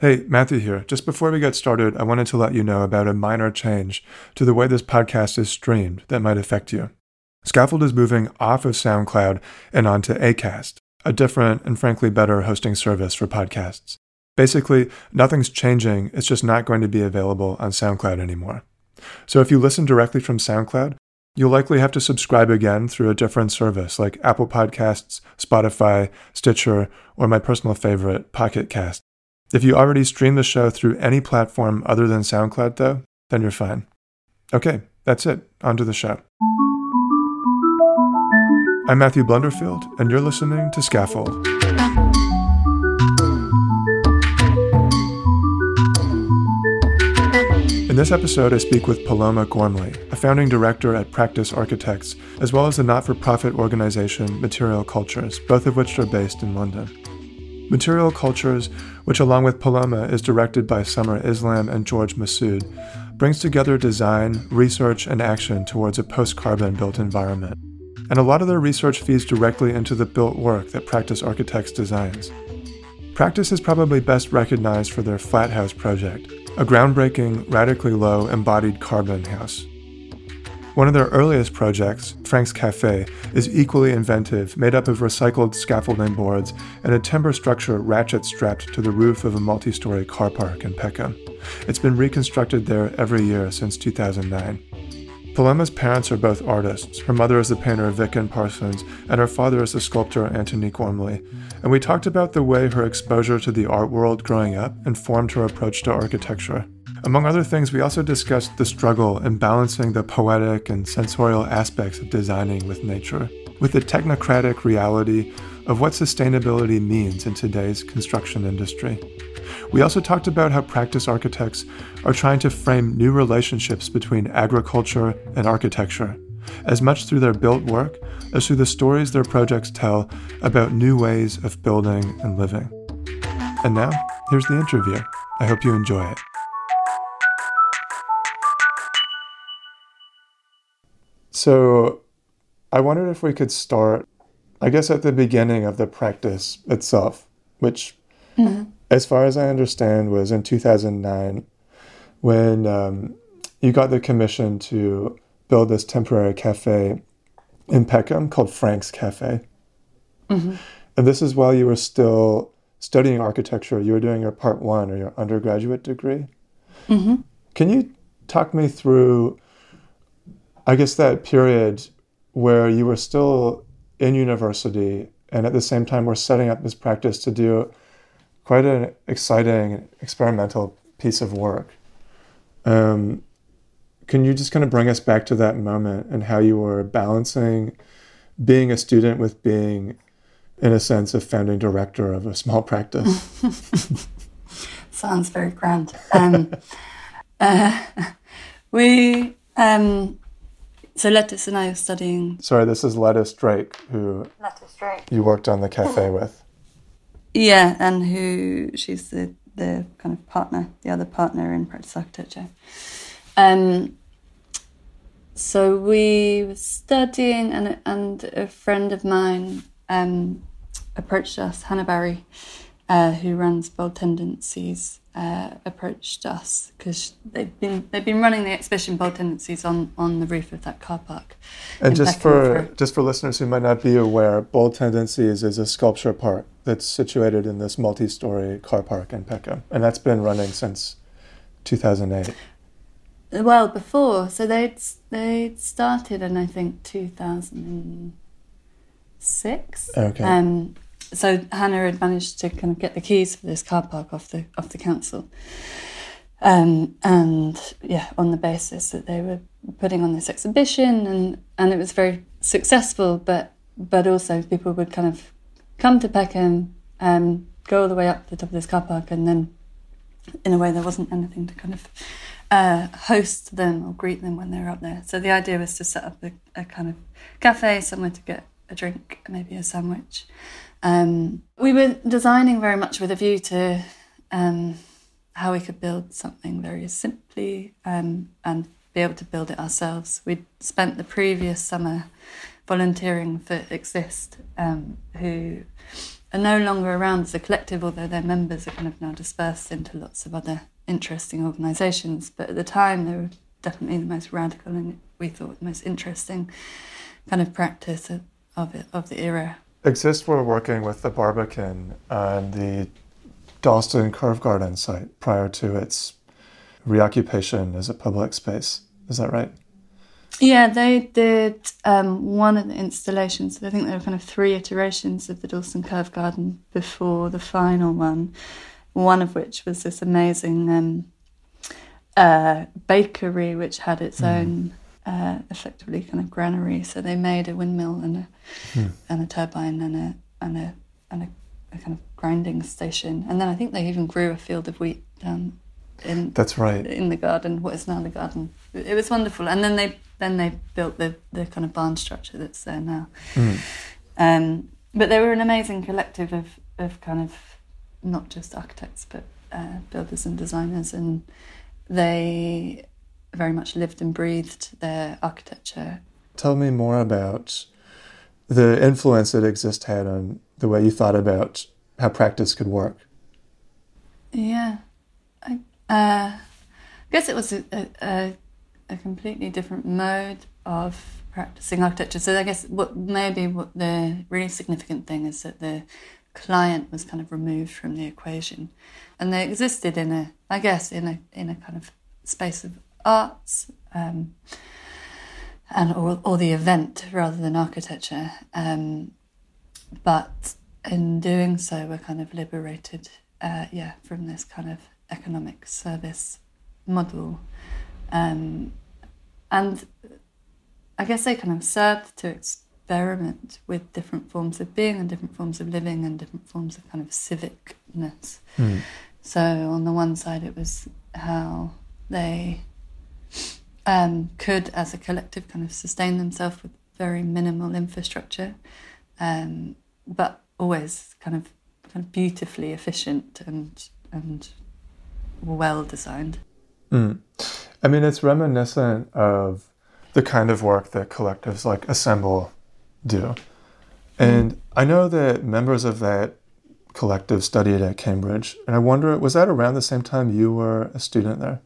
Hey, Matthew here. Just before we get started, I wanted to let you know about a minor change to the way this podcast is streamed that might affect you. Scaffold is moving off of SoundCloud and onto Acast, a different and frankly better hosting service for podcasts. Basically, nothing's changing, it's just not going to be available on SoundCloud anymore. So if you listen directly from SoundCloud, you'll likely have to subscribe again through a different service like Apple Podcasts, Spotify, Stitcher, or my personal favorite, Pocket Cast. If you already stream the show through any platform other than SoundCloud, though, then you're fine. Okay, that's it. On to the show. I'm Matthew Blunderfield, and you're listening to Scaffold. In this episode, I speak with Paloma Gormley, a founding director at Practice Architects, as well as the not for profit organization Material Cultures, both of which are based in London. Material Cultures, which along with Paloma is directed by Summer Islam and George Massoud, brings together design, research, and action towards a post carbon built environment. And a lot of their research feeds directly into the built work that Practice Architects designs. Practice is probably best recognized for their Flat House project, a groundbreaking, radically low embodied carbon house. One of their earliest projects, Frank's Cafe, is equally inventive, made up of recycled scaffolding boards and a timber structure ratchet strapped to the roof of a multi story car park in Peckham. It's been reconstructed there every year since 2009. Paloma's parents are both artists. Her mother is the painter Vicken Parsons, and her father is the sculptor Antony Gormley. And we talked about the way her exposure to the art world growing up informed her approach to architecture. Among other things, we also discussed the struggle in balancing the poetic and sensorial aspects of designing with nature, with the technocratic reality of what sustainability means in today's construction industry. We also talked about how practice architects are trying to frame new relationships between agriculture and architecture, as much through their built work as through the stories their projects tell about new ways of building and living. And now, here's the interview. I hope you enjoy it. So, I wondered if we could start, I guess, at the beginning of the practice itself, which, mm-hmm. as far as I understand, was in 2009 when um, you got the commission to build this temporary cafe in Peckham called Frank's Cafe. Mm-hmm. And this is while you were still studying architecture. You were doing your part one or your undergraduate degree. Mm-hmm. Can you talk me through, I guess, that period where you were still in university and at the same time were setting up this practice to do quite an exciting experimental piece of work? Um, can you just kind of bring us back to that moment and how you were balancing being a student with being, in a sense, a founding director of a small practice? Sounds very grand. Um, uh, we, um, so Lettice and I are studying. Sorry, this is Lettice Drake, who Lettice Drake. you worked on the cafe with. Yeah, and who she's the the kind of partner, the other partner in practice architecture. Um, so we were studying, and and a friend of mine um, approached us, Hannah Barry, uh, who runs Bold Tendencies, uh, approached us because they've been they've been running the exhibition Bold Tendencies on on the roof of that car park. And just for, for just for listeners who might not be aware, Bold Tendencies is a sculpture park that's situated in this multi-story car park in Peckham, and that's been running since 2008. Well, before, so they'd they'd started in I think two thousand and six. Okay. Um, so Hannah had managed to kind of get the keys for this car park off the off the council, um, and yeah, on the basis that they were putting on this exhibition, and and it was very successful, but but also people would kind of come to Peckham, um, go all the way up to the top of this car park, and then in a way there wasn't anything to kind of uh, host them or greet them when they were up there. So the idea was to set up a, a kind of cafe, somewhere to get a drink, maybe a sandwich. Um, we were designing very much with a view to um, how we could build something very simply um, and be able to build it ourselves. We'd spent the previous summer volunteering for EXYZT, um, who are no longer around as a collective, although their members are kind of now dispersed into lots of other interesting organisations. But at the time, they were definitely the most radical and we thought the most interesting kind of practice of, of it of the era. EXYZT were working with the Barbican and the Dalston Curve Garden site prior to its reoccupation as a public space. Is that right? Yeah, they did um, one of the installations. I think there were kind of three iterations of the Dalston Curve Garden before the final one. One of which was this amazing um, uh, bakery, which had its mm. own uh, effectively kind of granary. So they made a windmill and a mm. and a turbine and a and a and a, a, kind of grinding station. And then I think they even grew a field of wheat down in that's right in the garden. What is now the garden. It was wonderful. And then they then they built the the kind of barn structure that's there now. Mm. Um, but they were an amazing collective of of kind of not just architects but uh, builders and designers and they very much lived and breathed their architecture. Tell me more about the influence that EXYZT had on the way you thought about how practice could work. Yeah, I uh, guess it was a, a, a, completely different mode of practicing architecture. So I guess what maybe what the really significant thing is that the client was kind of removed from the equation, and they existed in a, I guess, in a in a kind of space of arts um, and or, or the event rather than architecture. Um, but in doing so, we're kind of liberated, uh, yeah, from this kind of economic service model. Um, and I guess they kind of served to experiment with different forms of being and different forms of living and different forms of kind of civicness. Mm. So on the one side, it was how they um, could, as a collective, kind of sustain themselves with very minimal infrastructure, um, but always kind of kind of beautifully efficient and and well designed. Mm. I mean, it's reminiscent of the kind of work that collectives like Assemble do. And mm. I know that members of that collective studied at Cambridge, and I wonder, was that around the same time you were a student there?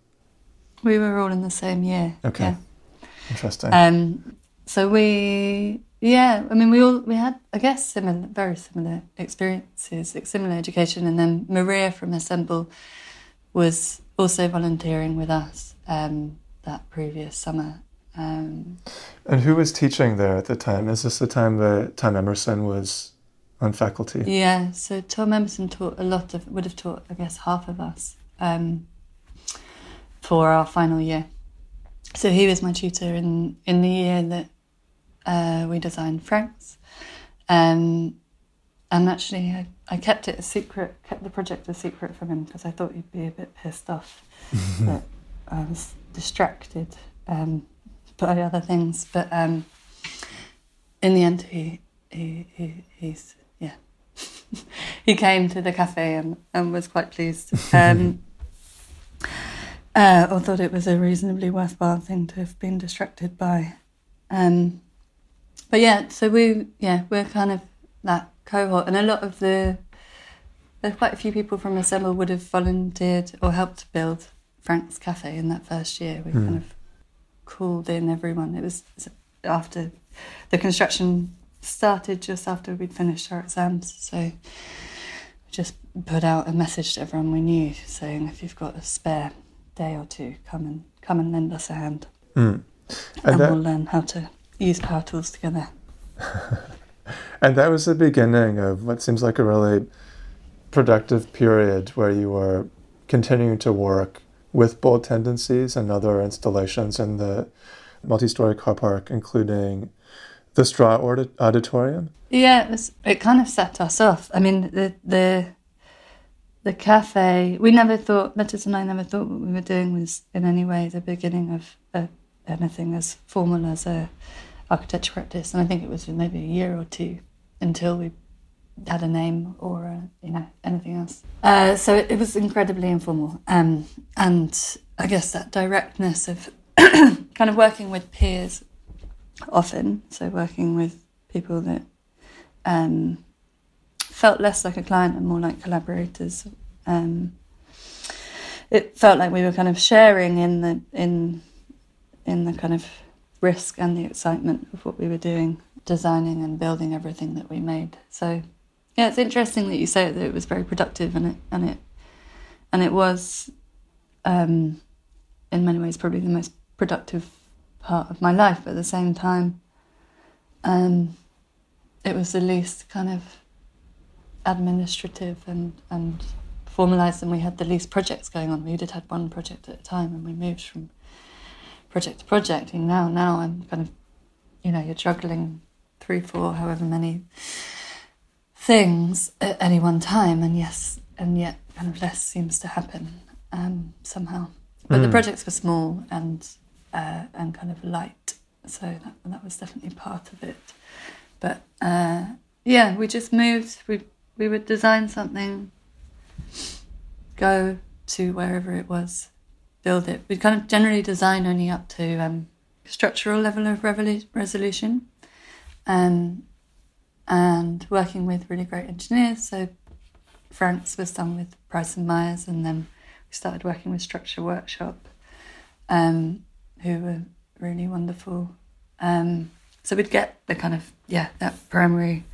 We were all in the same year. Okay. Yeah. Interesting. Um, so we, yeah, I mean, we all we had, I guess, similar, very similar experiences, like similar education, and then Maria from Assemble was also volunteering with us um, that previous summer. Um, and who was teaching there at the time? Is this the time that Tom Emerson was on faculty? Yeah, so Tom Emerson taught a lot of, would have taught, I guess, half of us. Um, for our final year. So he was my tutor in, in the year that uh, we designed Franks. Um, and actually, I, I kept it a secret, kept the project a secret from him because I thought he'd be a bit pissed off that I was distracted um, by other things. But um, in the end, he, he, he he's yeah, he came to the cafe and, and was quite pleased. Um, uh, or thought it was a reasonably worthwhile thing to have been distracted by. Um, but yeah, so we yeah we're kind of that cohort, and a lot of the there's quite a few people from Assemble would have volunteered or helped build Frank's Cafe in that first year. We mm. kind of called in everyone. It was after the construction started just after we'd finished our exams, so we just put out a message to everyone we knew saying if you've got a spare day or two, come and come and lend us a hand, mm. and, and that, we'll learn how to use power tools together. and that was the beginning of what seems like a really productive period where you were continuing to work with bold tendencies and other installations in the multi-story car park, including The Straw Auditorium? Yeah, it, was, it kind of set us off. I mean, the the the cafe. We never thought Lettice and I never thought what we were doing was in any way the beginning of a, anything as formal as a architecture practice. And I think it was maybe a year or two until we had a name or a, you know anything else. Uh, so it, it, was incredibly informal, um, and I guess that directness of kind of working with peers often. So working with people that um, felt less like a client and more like collaborators. Um, it felt like we were kind of sharing in the in in the kind of risk and the excitement of what we were doing, designing and building everything that we made. So yeah, it's interesting that you say that it was very productive and it and it and it was um, in many ways probably the most productive part of my life. But at the same time, um, it was the least kind of administrative and and formalized, and we had the least projects going on. We had had one project at a time, and we moved from project to project. And now, now I'm kind of, you know, you're juggling three, four, however many things at any one time, and yes, and yet kind of less seems to happen um, somehow. But mm. the projects were small and uh, and kind of light, so that that was definitely part of it. But uh, yeah, we just moved. We we would design something, go to wherever it was, build it. We kind of generally design only up to um, structural level of resolution, um, and working with really great engineers. So Frank's was done with Price and Myers, and then we started working with Structure Workshop, um, who were really wonderful. Um, so we'd get the kind of yeah that primary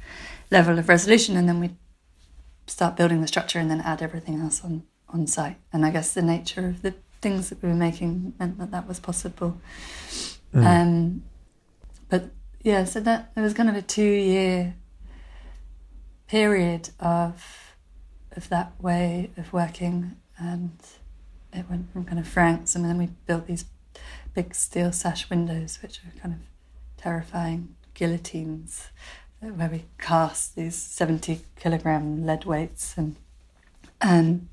level of resolution, and then we'd start building the structure, and then add everything else on on site. And I guess the nature of the things that we were making meant that that was possible. Mm. Um, but yeah, so that it was kind of a two year period of of that way of working, and it went from kind of Frank's, and then we built these big steel sash windows, which are kind of terrifying guillotines, where we cast these seventy kilogram lead weights, and and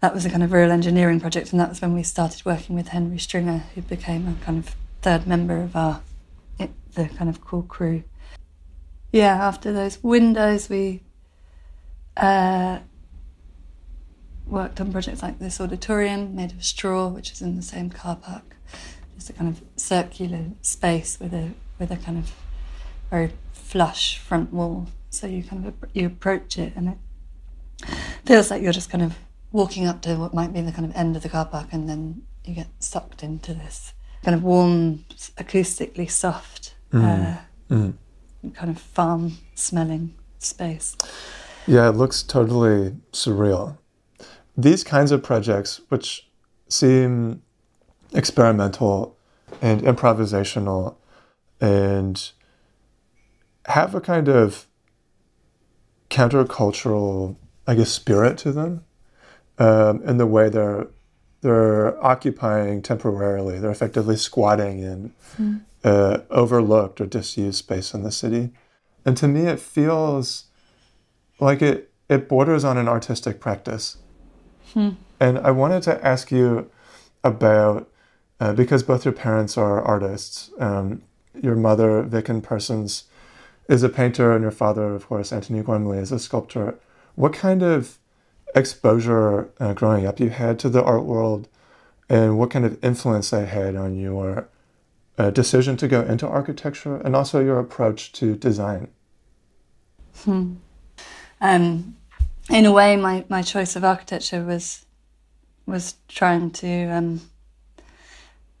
that was a kind of real engineering project, and that was when we started working with Henry Stringer, who became a kind of third member of our the kind of cool crew. Yeah, after those windows, we uh, worked on projects like this auditorium made of straw, which is in the same car park, just a kind of circular space with a with a kind of very flush front wall. So you kind of you approach it, and it feels like you're just kind of walking up to what might be the kind of end of the car park, and then you get sucked into this kind of warm, acoustically soft, mm. Uh, mm. kind of farm smelling space. Yeah, it looks totally surreal. These kinds of projects, which seem experimental and improvisational and have a kind of countercultural, I guess, spirit to them um, in the way they're they're occupying temporarily. They're effectively squatting in mm. uh, overlooked or disused space in the city, and to me, it feels like it it borders on an artistic practice. Hmm. And I wanted to ask you about uh, because both your parents are artists. Um, your mother, Vicken Parsons, is a painter, and your father, of course, Antony Gormley, is a sculptor. What kind of exposure uh, growing up you had to the art world, and what kind of influence they had on your uh, decision to go into architecture, and also your approach to design? Hmm. Um, in a way, my, my choice of architecture was was trying to um,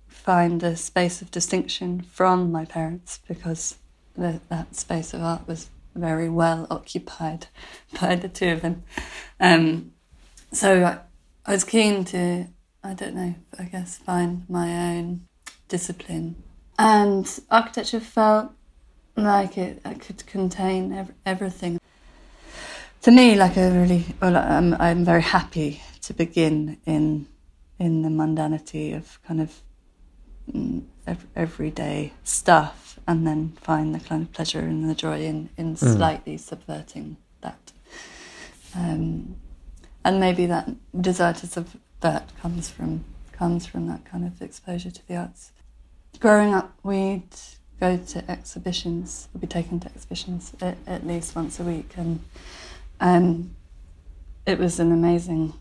find a space of distinction from my parents because the, that space of art was very well occupied by the two of them. Um, so I, I, was keen to, I don't know, I guess, find my own discipline. And architecture felt like it, it could contain ev- everything. To me, like a really, well, I'm, I'm very happy to begin in in the mundanity of kind of mm, everyday stuff and then find the kind of pleasure and the joy in, in Mm. slightly subverting that. Um, and maybe that desire to subvert comes from comes from that kind of exposure to the arts. Growing up, we'd go to exhibitions. We'd be taken to exhibitions at, at least once a week, and um, it was an amazing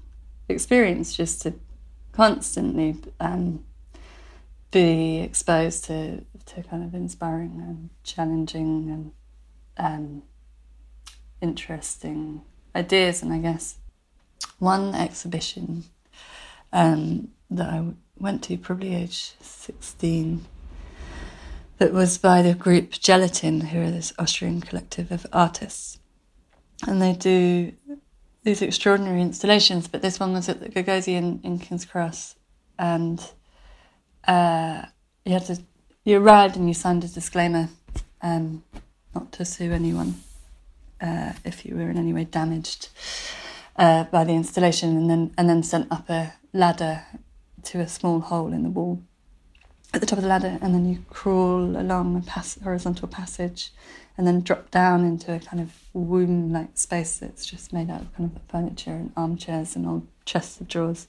experience just to constantly um, be exposed to to kind of inspiring and challenging and um, interesting ideas. And I guess one exhibition um, that I went to, probably age sixteen, that was by the group Gelatin, who are this Austrian collective of artists, and they do these extraordinary installations. But this one was at the Gagosian in King's Cross, and uh, you had to you arrived and you signed a disclaimer um, not to sue anyone uh, if you were in any way damaged uh, by the installation, and then and then sent up a ladder to a small hole in the wall at the top of the ladder, and then you crawl along a pass- horizontal passage, and then drop down into a kind of womb-like space that's just made out of kind of furniture and armchairs and old chests of drawers,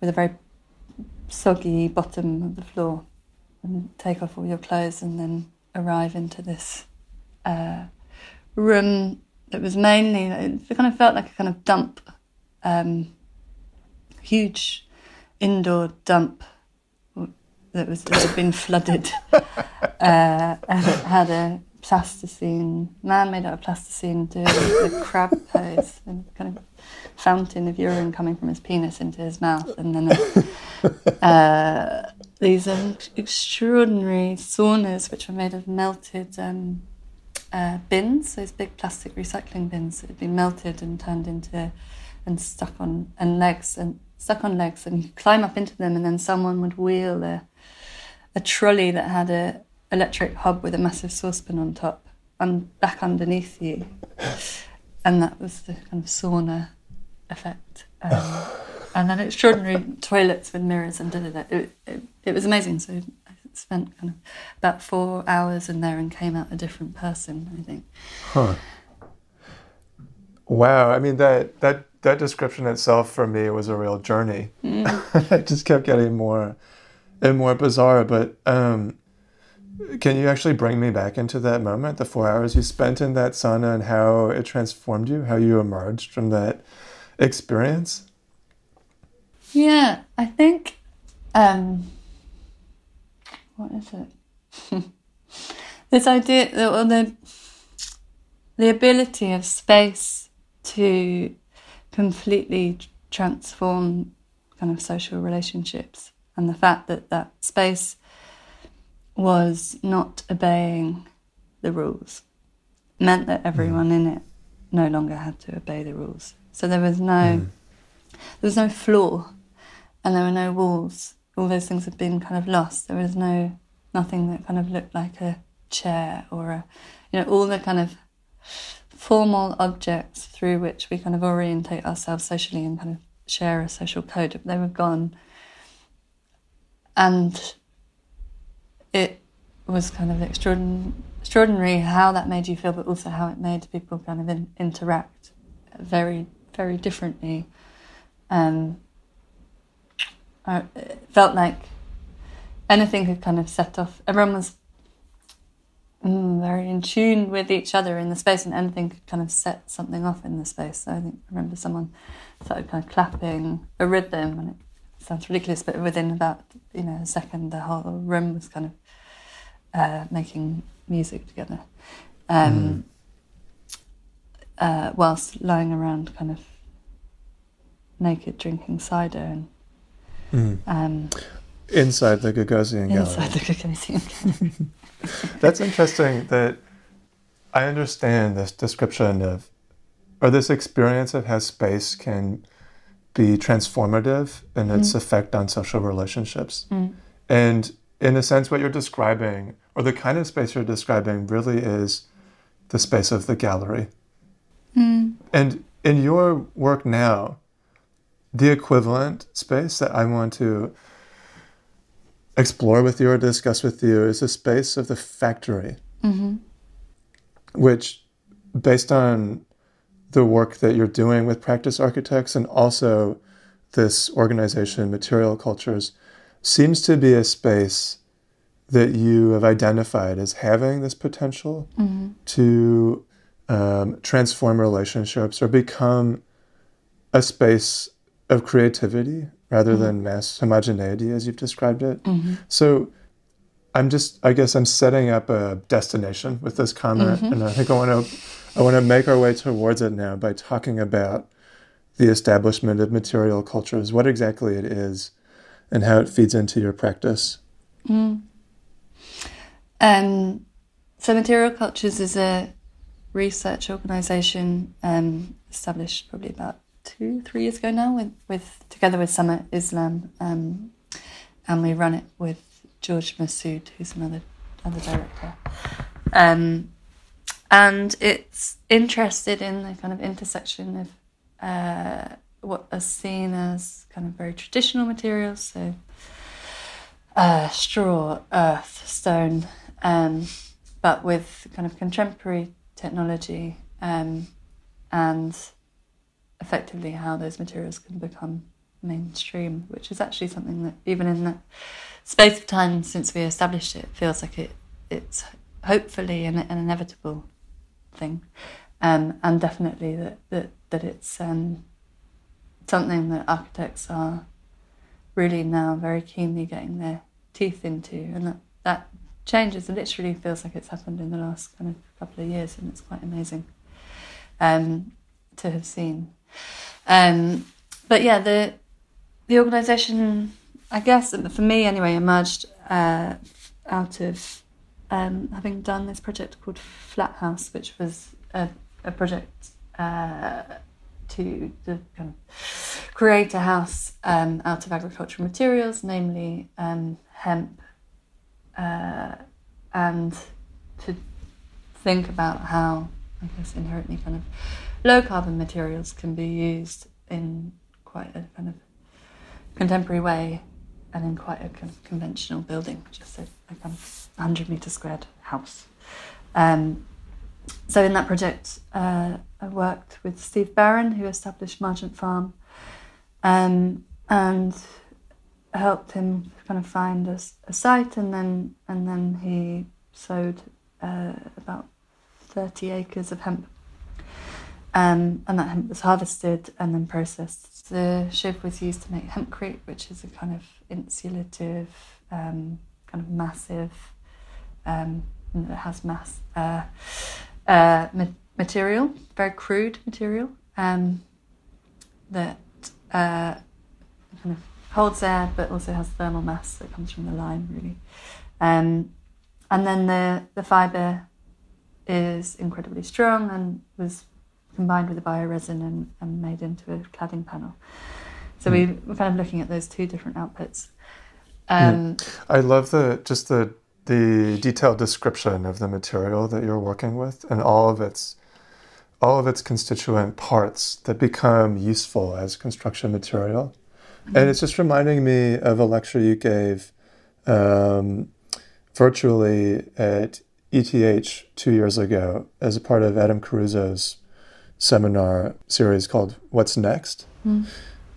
with a very soggy bottom of the floor and take off all your clothes and then arrive into this uh, room that was mainly it kind of felt like a kind of dump um, huge indoor dump that was that had been flooded. Uh, and it had a plasticine man made out of plasticine doing the crab pose and kind of fountain of urine coming from his penis into his mouth and then a, uh, these um, extraordinary saunas which were made of melted um, uh, bins, those big plastic recycling bins that had been melted and turned into and stuck on and legs and stuck on legs and you climb up into them and then someone would wheel a a trolley that had a electric hob with a massive saucepan on top and back underneath you. And that was the kind of sauna effect. Um, and then extraordinary toilets with mirrors and da da da. It, it, it was amazing. So I spent kind of about four hours in there and came out a different person. I think. Huh. Wow. I mean that that that description itself for me was a real journey. Mm. it just kept getting more and more bizarre. But um, can you actually bring me back into that moment, the four hours you spent in that sauna, and how it transformed you, how you emerged from that experience? Yeah, I think. Um, what is it? this idea, or the the ability of space to completely transform kind of social relationships, and the fact that that space was not obeying the rules meant that everyone in it no longer had to obey the rules. So there was no there was no floor and there were no walls. All those things had been kind of lost. There was no nothing that kind of looked like a chair or a you know, all the kind of formal objects through which we kind of orientate ourselves socially and kind of share a social code. They were gone. And it was kind of extraordinary, extraordinary how that made you feel, but also how it made people kind of in, interact very, very differently. Um, It felt like anything could kind of set off. Everyone was mm, very in tune with each other in the space, and anything could kind of set something off in the space. So I think I remember someone started kind of clapping a rhythm, and it sounds ridiculous, but within about you know a second, the whole room was kind of uh, making music together, um, uh, whilst lying around, kind of naked, drinking cider and. Mm. Um, Inside the Gagosian Gallery. inside the Gagosian gallery. That's interesting that I understand this description of, or this experience of how space can be transformative in its mm. effect on social relationships. Mm. And in a sense, what you're describing, or the kind of space you're describing, really is the space of the gallery. And in your work now, the equivalent space that I want to explore with you or discuss with you is the space of the factory, mm-hmm. which, based on the work that you're doing with practice architects and also this organization, Material Cultures, seems to be a space that you have identified as having this potential mm-hmm. to um, transform relationships or become a space of creativity rather mm-hmm. than mass homogeneity, as you've described it. Mm-hmm. So I'm just, I guess, I'm setting up a destination with this comment, mm-hmm. and I think I want to, I want to make our way towards it now by talking about the establishment of material cultures, what exactly it is, and how it feeds into your practice. Mm. Um, so, Material Cultures is a research organisation um, established probably about two, three years ago now, with, with together with Summer Islam, um, and we run it with George Massoud, who's another other director. Um, and it's interested in the kind of intersection of uh, what are seen as kind of very traditional materials, so uh, straw, earth, stone, um, but with kind of contemporary technology um, and effectively how those materials can become mainstream, which is actually something that even in the space of time since we established it, feels like it it's hopefully an, an inevitable thing, um, and definitely that that that it's um, something that architects are really now very keenly getting their teeth into, and that that changes. It literally feels like it's happened in the last kind of couple of years, and it's quite amazing um, to have seen. Um, but yeah, the the organisation, I guess, for me anyway, emerged uh, out of um, having done this project called Flat House, which was a, a project uh, to, create a house um, out of agricultural materials, namely um, hemp uh, and to think about how, I guess, inherently kind of low carbon materials can be used in quite a kind of contemporary way and in quite a kind of conventional building, just a, a kind of 100 metre squared house. Um, so in that project, uh, I worked with Steve Barron, who established Margent Farm, um, and helped him kind of find a, a site, and then and then he sowed uh, about thirty acres of hemp, um, and that hemp was harvested and then processed. The shiv was used to make hempcrete, which is a kind of insulative, um, kind of massive, um, that has mass uh, uh, ma- material, very crude material um, that uh, kind of holds air but also has thermal mass that comes from the lime, really. Um, and then the, the fibre is incredibly strong and was combined with a bioresin and, and made into a cladding panel. So mm. we were kind of looking at those two different outputs. Um, mm. I love the just the the detailed description of the material that you're working with and all of its all of its constituent parts that become useful as construction material. Mm-hmm. And it's just reminding me of a lecture you gave um, virtually at ETH two years ago as a part of Adam Caruso's seminar series called What's Next, mm.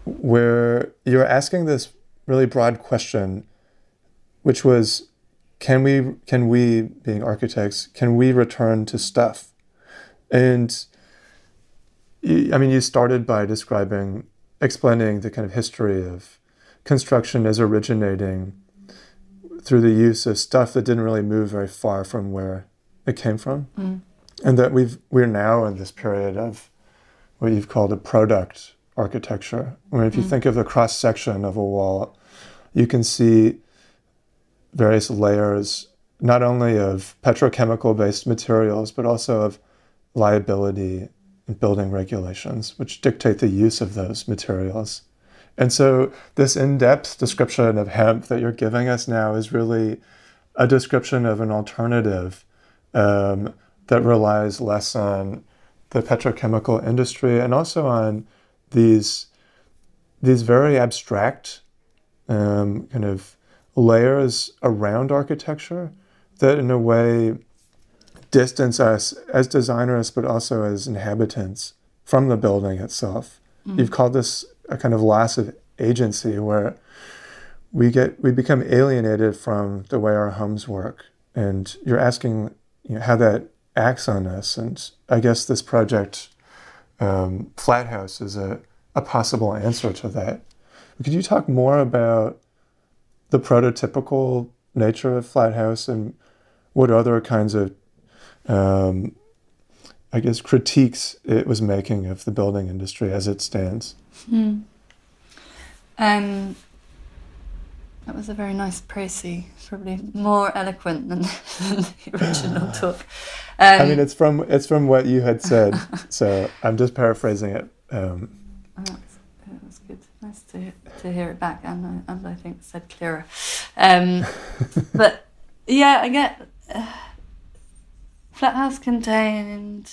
where you're asking this really broad question, which was can we can we being architects can we return to stuff and i mean you started by describing explaining the kind of history of construction as originating through the use of stuff that didn't really move very far from where it came from mm. And that we've we're now in this period of what you've called a product architecture I mean, if you mm. think of the cross section of a wall you can see various layers, not only of petrochemical based materials, but also of liability and building regulations, which dictate the use of those materials. And so, this in depth description of hemp that you're giving us now is really a description of an alternative um, that relies less on the petrochemical industry and also on these, these very abstract um, kind of layers around architecture that, in a way, distance us as designers, but also as inhabitants from the building itself. Mm. You've called this a kind of loss of agency where we get we become alienated from the way our homes work and you're asking you know, how that acts on us and i guess this project um, flat house is a, a possible answer to that could you talk more about the prototypical nature of flat house and what other kinds of um, i guess critiques it was making of the building industry as it stands hmm. um, that was a very nice précis, probably more eloquent than, than the original talk. Um, I mean, it's from it's from what you had said, so I'm just paraphrasing it. Um, oh, that was good. Nice to to hear it back, and and I think said clearer. Um, but yeah, I get uh, Flathouse contained,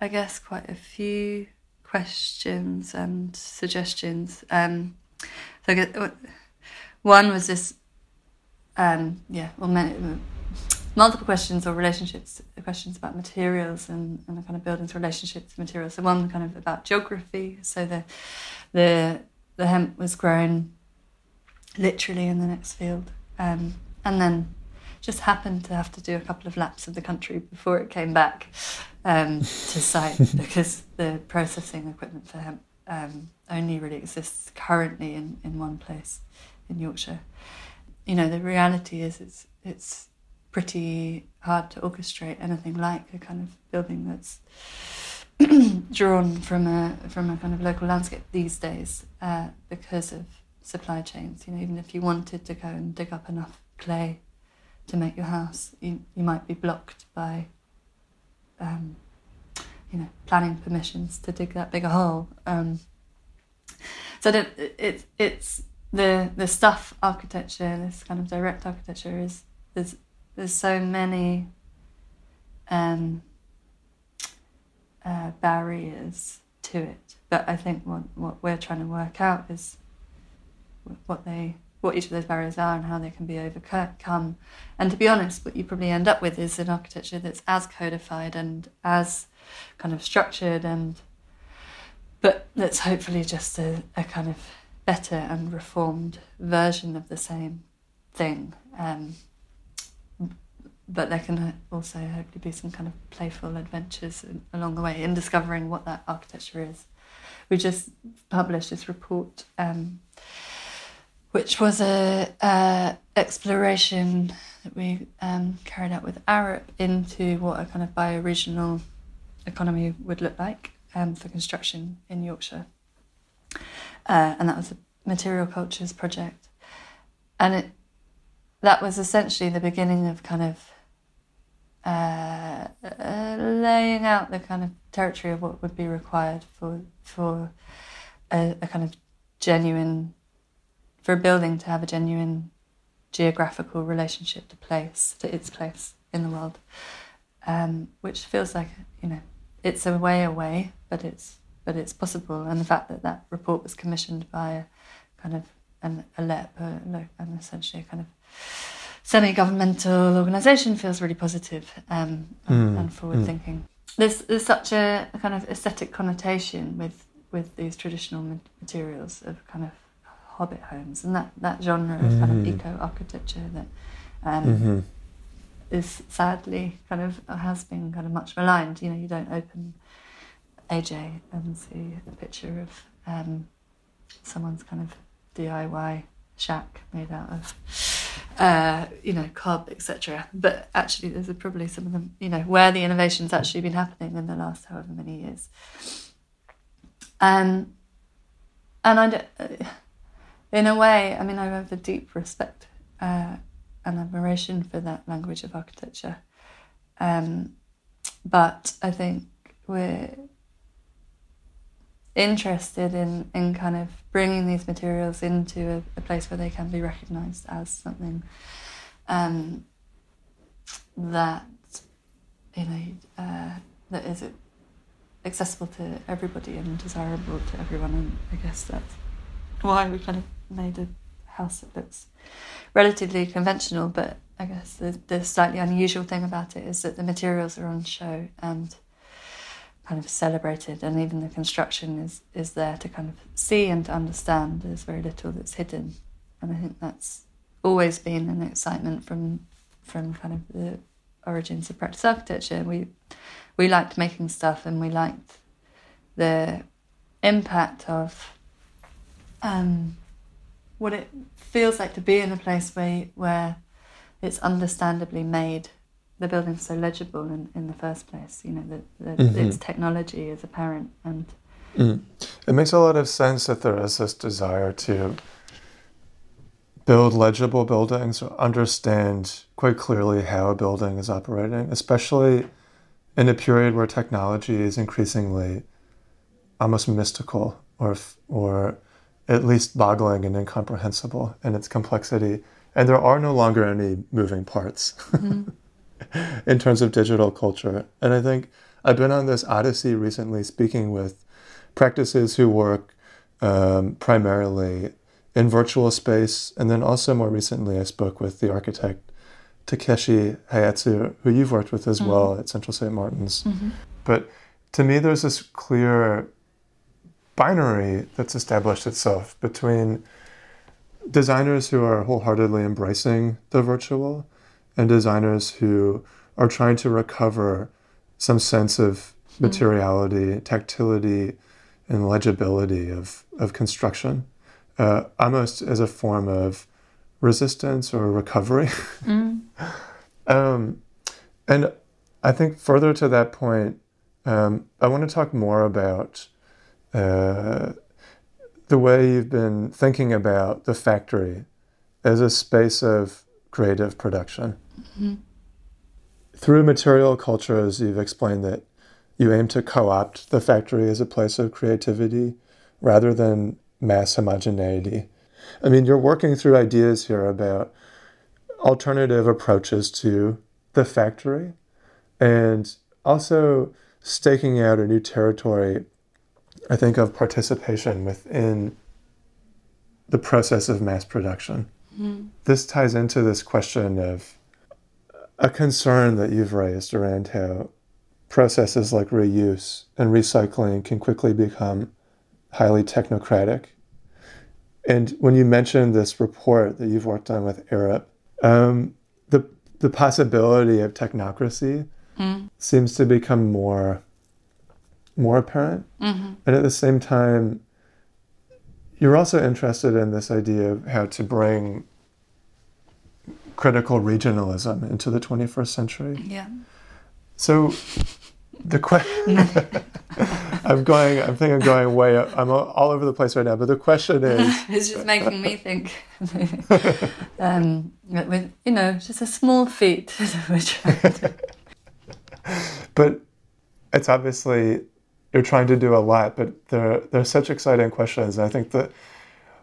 I guess, quite a few questions and suggestions. Um, so I get, one was this, um, yeah, well, many, multiple questions or relationships, questions about materials and, and the kind of buildings relationships to materials. So one kind of about geography. So the the the hemp was grown literally in the next field, um, and then just happened to have to do a couple of laps of the country before it came back um, to site because the processing equipment for hemp um, only really exists currently in, in one place in Yorkshire. You know, the reality is it's it's pretty hard to orchestrate anything like a kind of building that's drawn from a from a kind of local landscape these days uh, because of supply chains. You know, even if you wanted to go and dig up enough clay to make your house, you you might be blocked by um, you know planning permissions to dig that bigger hole. Um, so it, it's the the stuff architecture, this kind of direct architecture, is there's there's so many um, uh, barriers to it. But I think what what we're trying to work out is what they what each of those barriers are and how they can be overcome. And to be honest, what you probably end up with is an architecture that's as codified and as kind of structured and but that's hopefully just a, a kind of better and reformed version of the same thing. Um, but there can also hopefully be some kind of playful adventures along the way in discovering what that architecture is. We just published this report, um, which was a, a, exploration that we um, carried out with Arup into what a kind of bioregional economy would look like um, for construction in Yorkshire uh, and that was a material cultures project. And it that was essentially the beginning of kind of uh, uh, laying out the kind of territory of what would be required for for a, a, kind of genuine for a building to have a genuine geographical relationship to place to its place in the world, um, which feels like you know it's a way away, but it's but it's possible. And the fact that that report was commissioned by a kind of an, a LEP, a, and essentially a kind of semi-governmental organisation feels really positive, um, mm. and, forward-thinking. Mm. There's, there's such a, a, kind of aesthetic connotation with with these traditional materials of kind of hobbit homes and that, that genre of mm. kind of mm. eco architecture that um, mm-hmm. is sadly kind of has been kind of much maligned. You know, you don't open AJ and see a picture of um, someone's kind of DIY shack made out of, uh, you know, cob, etc. But actually, there's probably some of them, you know, where the innovation's actually been happening in the last however many years. Um, and I, uh, in a way, I mean, I have a deep respect uh, and admiration for that language of architecture. Um, but I think we're interested in, in kind of bringing these materials into a, a place where they can be recognized as something um, that you know uh, that is accessible to everybody and desirable to everyone. And I guess that's why we kind of made a house that looks relatively conventional, but I guess the, the slightly unusual thing about it is that the materials are on show and kind of celebrated, and even the construction is, is there to kind of see and to understand. There's very little that's hidden, and I think that's always been an excitement from from kind of the origins of practice architecture. We we liked making stuff, and we liked the impact of um, what it feels like to be in a place where where it's understandably made the building's so legible in, in the first place. You know, that mm-hmm. its technology is apparent and. Mm. It makes a lot of sense that there is this desire to build legible buildings or understand quite clearly how a building is operating, especially in a period where technology is increasingly almost mystical or or at least boggling and incomprehensible in its complexity. And there are no longer any moving parts. Mm-hmm. in terms of digital culture. And I think I've been on this odyssey recently speaking with practices who work um, primarily in virtual space. And then also more recently, I spoke with the architect Takeshi Hayatsu, who you've worked with as mm-hmm. well at Central St. Martin's. Mm-hmm. But to me, there's this clear binary that's established itself between designers who are wholeheartedly embracing the virtual and designers who are trying to recover some sense of hmm. materiality, tactility, and legibility of, of construction, uh, almost as a form of resistance or recovery. Mm. um, and I think further to that point, um, I want to talk more about uh, the way you've been thinking about the factory as a space of creative production. Mm-hmm. Through material cultures, you've explained that you aim to co opt the factory as a place of creativity rather than mass homogeneity. I mean, you're working through ideas here about alternative approaches to the factory and also staking out a new territory, I think, of participation within the process of mass production. Mm-hmm. This ties into this question of a concern that you've raised around how processes like reuse and recycling can quickly become highly technocratic. And when you mentioned this report that you've worked on with Arup, um, the the possibility of technocracy mm. seems to become more more apparent. Mm-hmm. And at the same time, you're also interested in this idea of how to bring critical regionalism into the 21st century. Yeah. So the question I'm going I'm thinking I'm going way up, I'm all over the place right now but the question is it's just making me think um, with you know just a small feat but it's obviously you're trying to do a lot but there there's such exciting questions and I think that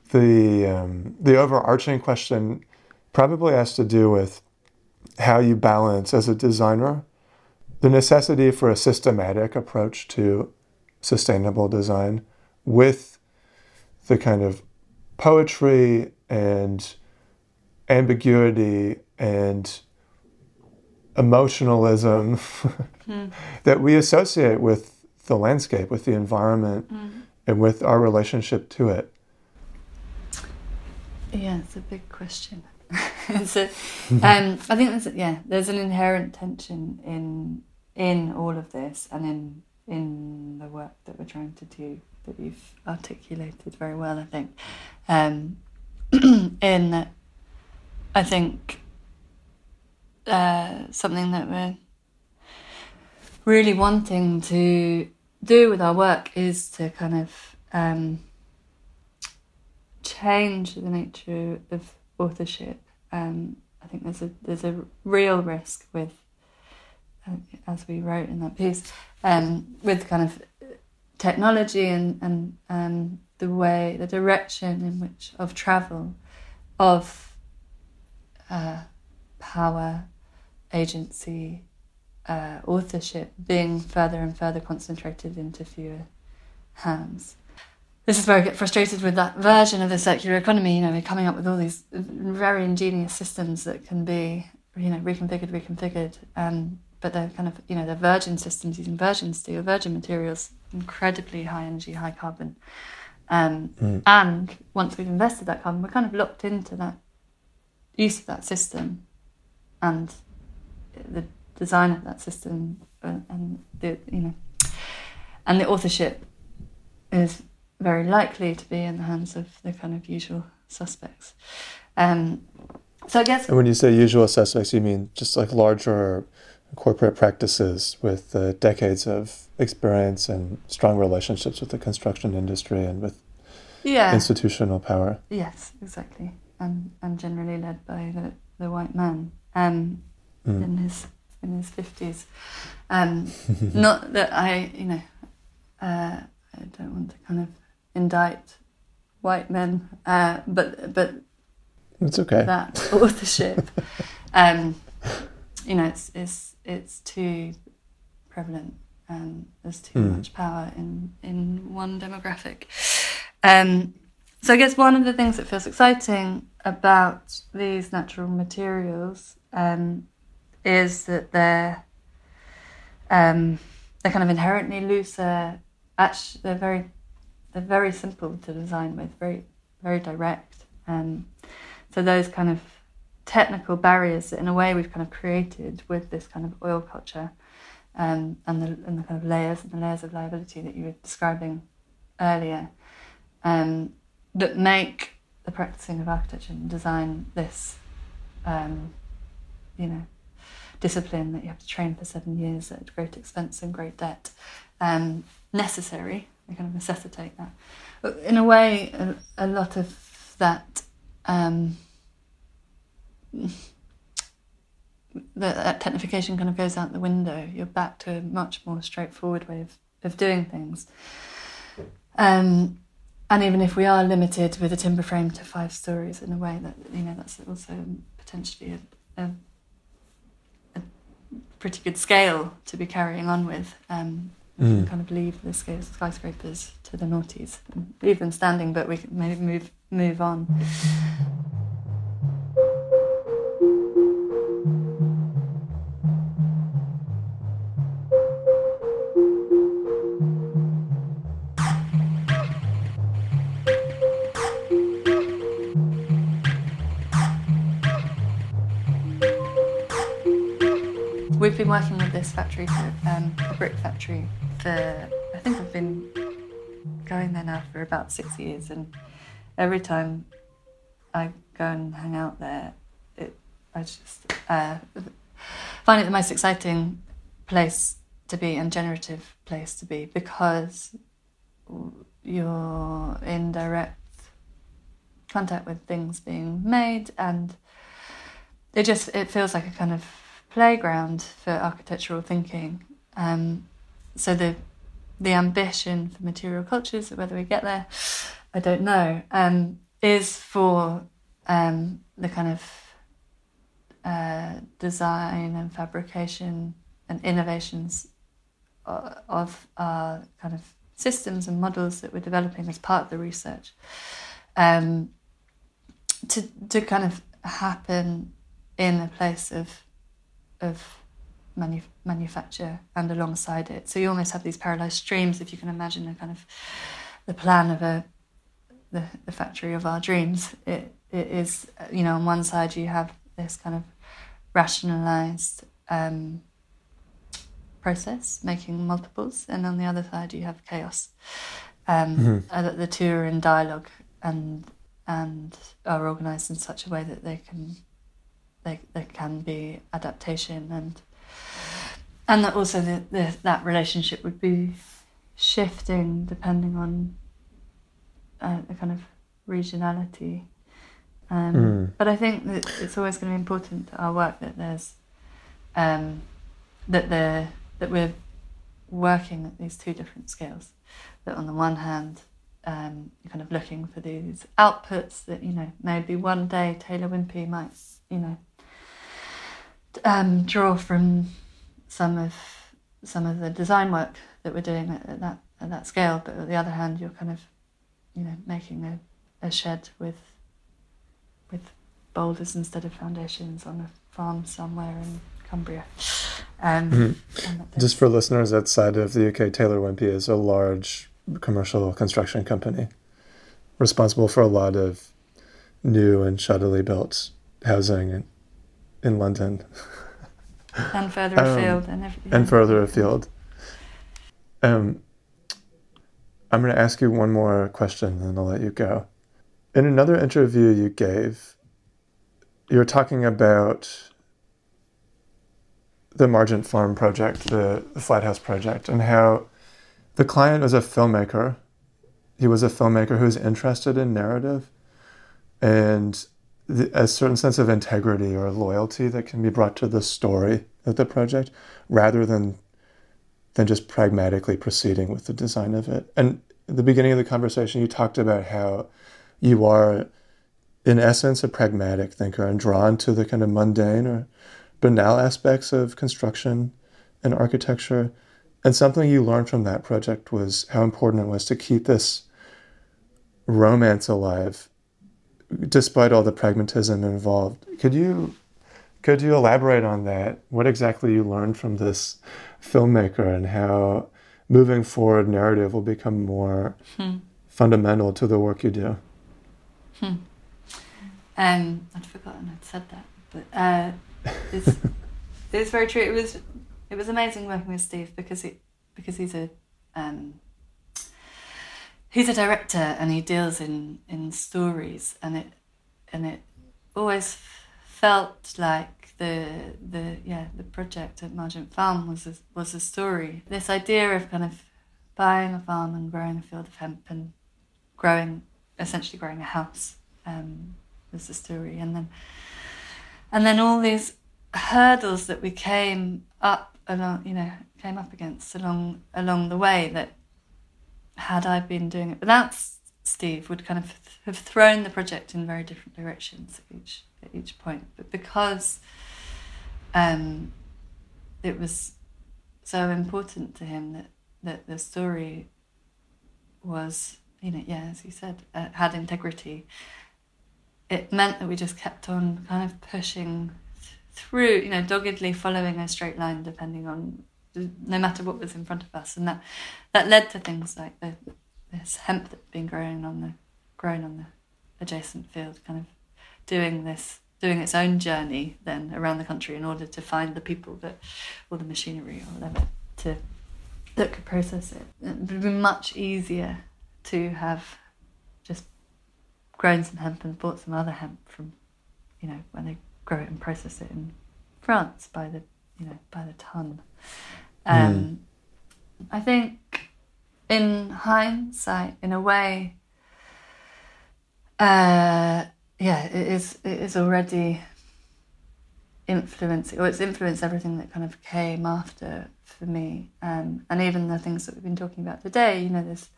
the um, the overarching question probably has to do with how you balance as a designer the necessity for a systematic approach to sustainable design with the kind of poetry and ambiguity and emotionalism mm. that we associate with the landscape, with the environment, mm. and with our relationship to it. Yeah, it's a big question. so, um, I think there's yeah, there's an inherent tension in in all of this and in in the work that we're trying to do that you've articulated very well. I think um, in I think uh, something that we're really wanting to do with our work is to kind of um, change the nature of authorship. Um, I think there's a there's a real risk with, uh, as we wrote in that piece, um, with kind of technology and and um, the way the direction in which of travel, of uh, power, agency, uh, authorship being further and further concentrated into fewer hands. This is where I get frustrated with that version of the circular economy. You know, we're coming up with all these very ingenious systems that can be, you know, reconfigured, reconfigured, um, but they're kind of, you know, they're virgin systems using virgin steel, virgin materials, incredibly high energy, high carbon. Um, mm. And once we've invested that carbon, we're kind of locked into that use of that system and the design of that system and, and the, you know, and the authorship is very likely to be in the hands of the kind of usual suspects. Um, so I guess. And when you say usual suspects, you mean just like larger corporate practices with uh, decades of experience and strong relationships with the construction industry and with yeah. institutional power. Yes, exactly, and and generally led by the, the white man um, mm. in his in his fifties. Um, not that I, you know, uh, I don't want to kind of indict white men, uh, but but it's okay that authorship. um, you know, it's it's it's too prevalent. and there's too mm. much power in in one demographic. Um, so I guess one of the things that feels exciting about these natural materials um, is that they're um, they're kind of inherently looser. Actually, they're very they're very simple to design with, very very direct. Um, so those kind of technical barriers that, in a way, we've kind of created with this kind of oil culture, um, and the and the kind of layers and the layers of liability that you were describing earlier, um, that make the practicing of architecture and design this, um, you know, discipline that you have to train for seven years at great expense and great debt, um, necessary they kind of necessitate that. But in a way, a, a lot of that. Um, that technification kind of goes out the window. You're back to a much more straightforward way of, of doing things. Um, and even if we are limited with a timber frame to five stories in a way that, you know, that's also potentially a, a, a pretty good scale to be carrying on with. Um, mm. kind of leave the skyscrapers to the noughties, leave them standing, but we can maybe move move on. We've been working with this factory, for, um, a brick factory, I think I've been going there now for about six years, and every time I go and hang out there, it I just uh, find it the most exciting place to be and generative place to be because you're in direct contact with things being made and it just it feels like a kind of playground for architectural thinking. Um, so the the ambition for material cultures, whether we get there, I don't know, um, is for um, the kind of uh, design and fabrication and innovations of our kind of systems and models that we're developing as part of the research um, to to kind of happen in a place of of manu- manufacture and alongside it. So you almost have these parallel streams, if you can imagine a kind of the plan of a the, the factory of our dreams. It it is you know on one side you have this kind of rationalized um, process making multiples, and on the other side you have chaos. Um, mm-hmm. uh, the two are in dialogue and and are organized in such a way that they can they, there can be adaptation and and that also the, the, that relationship would be shifting depending on uh, a kind of regionality. Um, mm. But I think that it's always going to be important to our work that there's um, that the that we're working at these two different scales. That on the one hand, um, you're kind of looking for these outputs that you know maybe one day Taylor Wimpey might you know um, draw from some of some of the design work that we're doing at, at, that at that scale. But on the other hand, you're kind of you know, making a, a shed with with boulders instead of foundations on a farm somewhere in Cumbria. Um, mm-hmm. Just for listeners outside of the UK, Taylor Wimpey is a large commercial construction company responsible for a lot of new and shoddily built housing in, in London. and further um, afield and everything. And further afield. Um, I'm going to ask you one more question and I'll let you go. In another interview you gave, you were talking about the Margent Farm project, the, the Flat House project, and how the client was a filmmaker. He was a filmmaker who was interested in narrative and a certain sense of integrity or loyalty that can be brought to the story of the project rather than than just pragmatically proceeding with the design of it. And at the beginning of the conversation, you talked about how you are, in essence, a pragmatic thinker and drawn to the kind of mundane or banal aspects of construction and architecture. And something you learned from that project was how important it was to keep this romance alive despite all the pragmatism involved. Could you could you elaborate on that? What exactly you learned from this filmmaker and how moving forward narrative will become more hmm. fundamental to the work you do? Hmm. Um, I'd forgotten I'd said that, but uh, it's, it's very true. It was it was amazing working with Steve because it because he's a um, he's a director and he deals in in stories and it and it always felt like the the yeah the project at Margent Farm was a, was a story. This idea of kind of buying a farm and growing a field of hemp and growing essentially growing a house um, was the story, and then and then all these hurdles that we came up along you know came up against along along the way that had I been doing it without Steve, would kind of have thrown the project in very different directions at each at each point. But because um, it was so important to him that that the story was, you know, yeah, as you said, uh, had integrity. It meant that we just kept on kind of pushing th- through, you know, doggedly following a straight line, depending on no matter what was in front of us, and that that led to things like the, this hemp that's been growing on the growing on the adjacent field, kind of doing this doing its own journey then around the country in order to find the people that or the machinery or whatever to that could process it. It would be much easier to have just grown some hemp and bought some other hemp from, you know, when they grow it and process it in France by the, you know, by the ton. Um, mm. I think in hindsight, in a way, uh, yeah, it is. It is already influencing, or it's influenced everything that kind of came after for me, um, and even the things that we've been talking about today. You know, this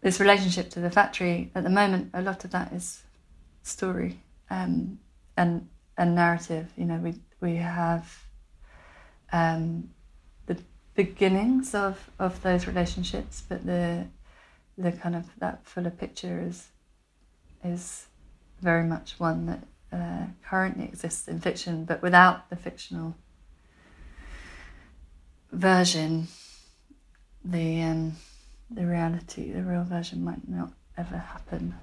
this relationship to the factory. At the moment, a lot of that is story um, and and narrative. You know, we we have um, the beginnings of, of those relationships, but the the kind of that fuller picture is is very much one that uh, currently exists in fiction, but without the fictional version, the um, the reality, the real version might not ever happen.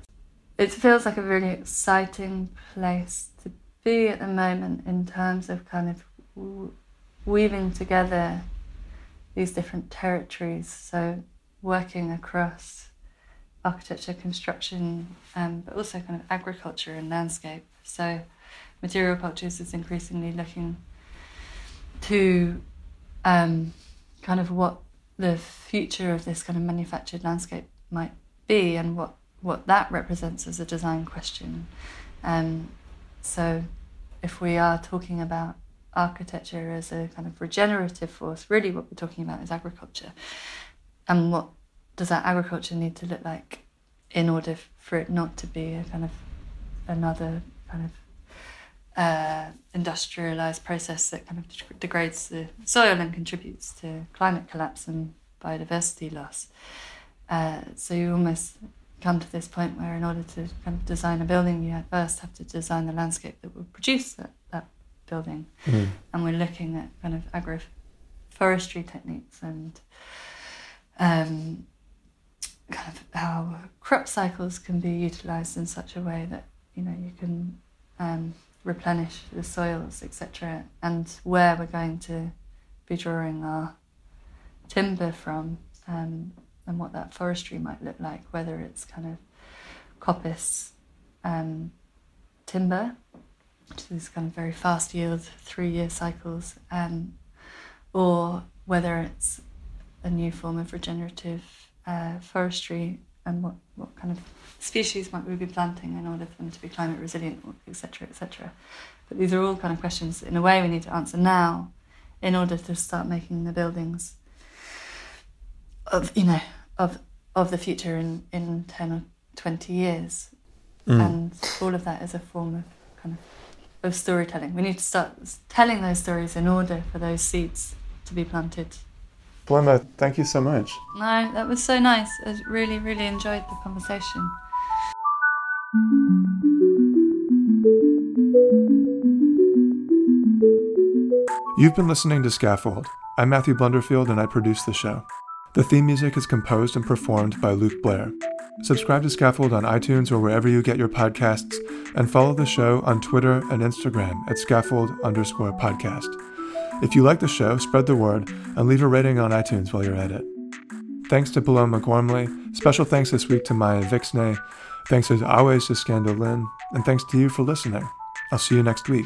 It feels like a really exciting place to be at the moment in terms of kind of weaving together these different territories. So working across architecture, construction, um, but also kind of agriculture and landscape. So material cultures is increasingly looking to um, kind of what the future of this kind of manufactured landscape might be and what, what that represents as a design question. Um, so if we are talking about architecture as a kind of regenerative force, really what we're talking about is agriculture. And what does that agriculture need to look like in order for it not to be a kind of another kind of uh, industrialized process that kind of degrades the soil and contributes to climate collapse and biodiversity loss. Uh, so you almost come to this point where, in order to kind of design a building, you first have to design the landscape that will produce that, building. Mm. And we're looking at kind of agroforestry techniques and um, kind of how crop cycles can be utilized in such a way that you know you can um, replenish the soils, etc., and where we're going to be drawing our timber from, um, and what that forestry might look like, whether it's kind of coppice um, timber, which is kind of very fast yield, three year cycles, um, or whether it's a new form of regenerative uh, forestry and what, what kind of species might we be planting in order for them to be climate resilient, etc., etc. But these are all kind of questions, in a way, we need to answer now in order to start making the buildings of, you know, of of the future in, in 10 or 20 years. Mm. And all of that is a form of kind of, of storytelling. We need to start telling those stories in order for those seeds to be planted Paloma, thank you so much. No, that was so nice. I really, really enjoyed the conversation. You've been listening to Scaffold. I'm Matthew Blunderfield and I produce the show. The theme music is composed and performed by Luke Blair. Subscribe to Scaffold on iTunes or wherever you get your podcasts, and follow the show on Twitter and Instagram at scaffold underscore podcast. If you like the show, spread the word and leave a rating on iTunes while you're at it. Thanks to Paloma Gormley. Special thanks this week to Maya Vixnay. Thanks as always to Scandal Lynn. And thanks to you for listening. I'll see you next week.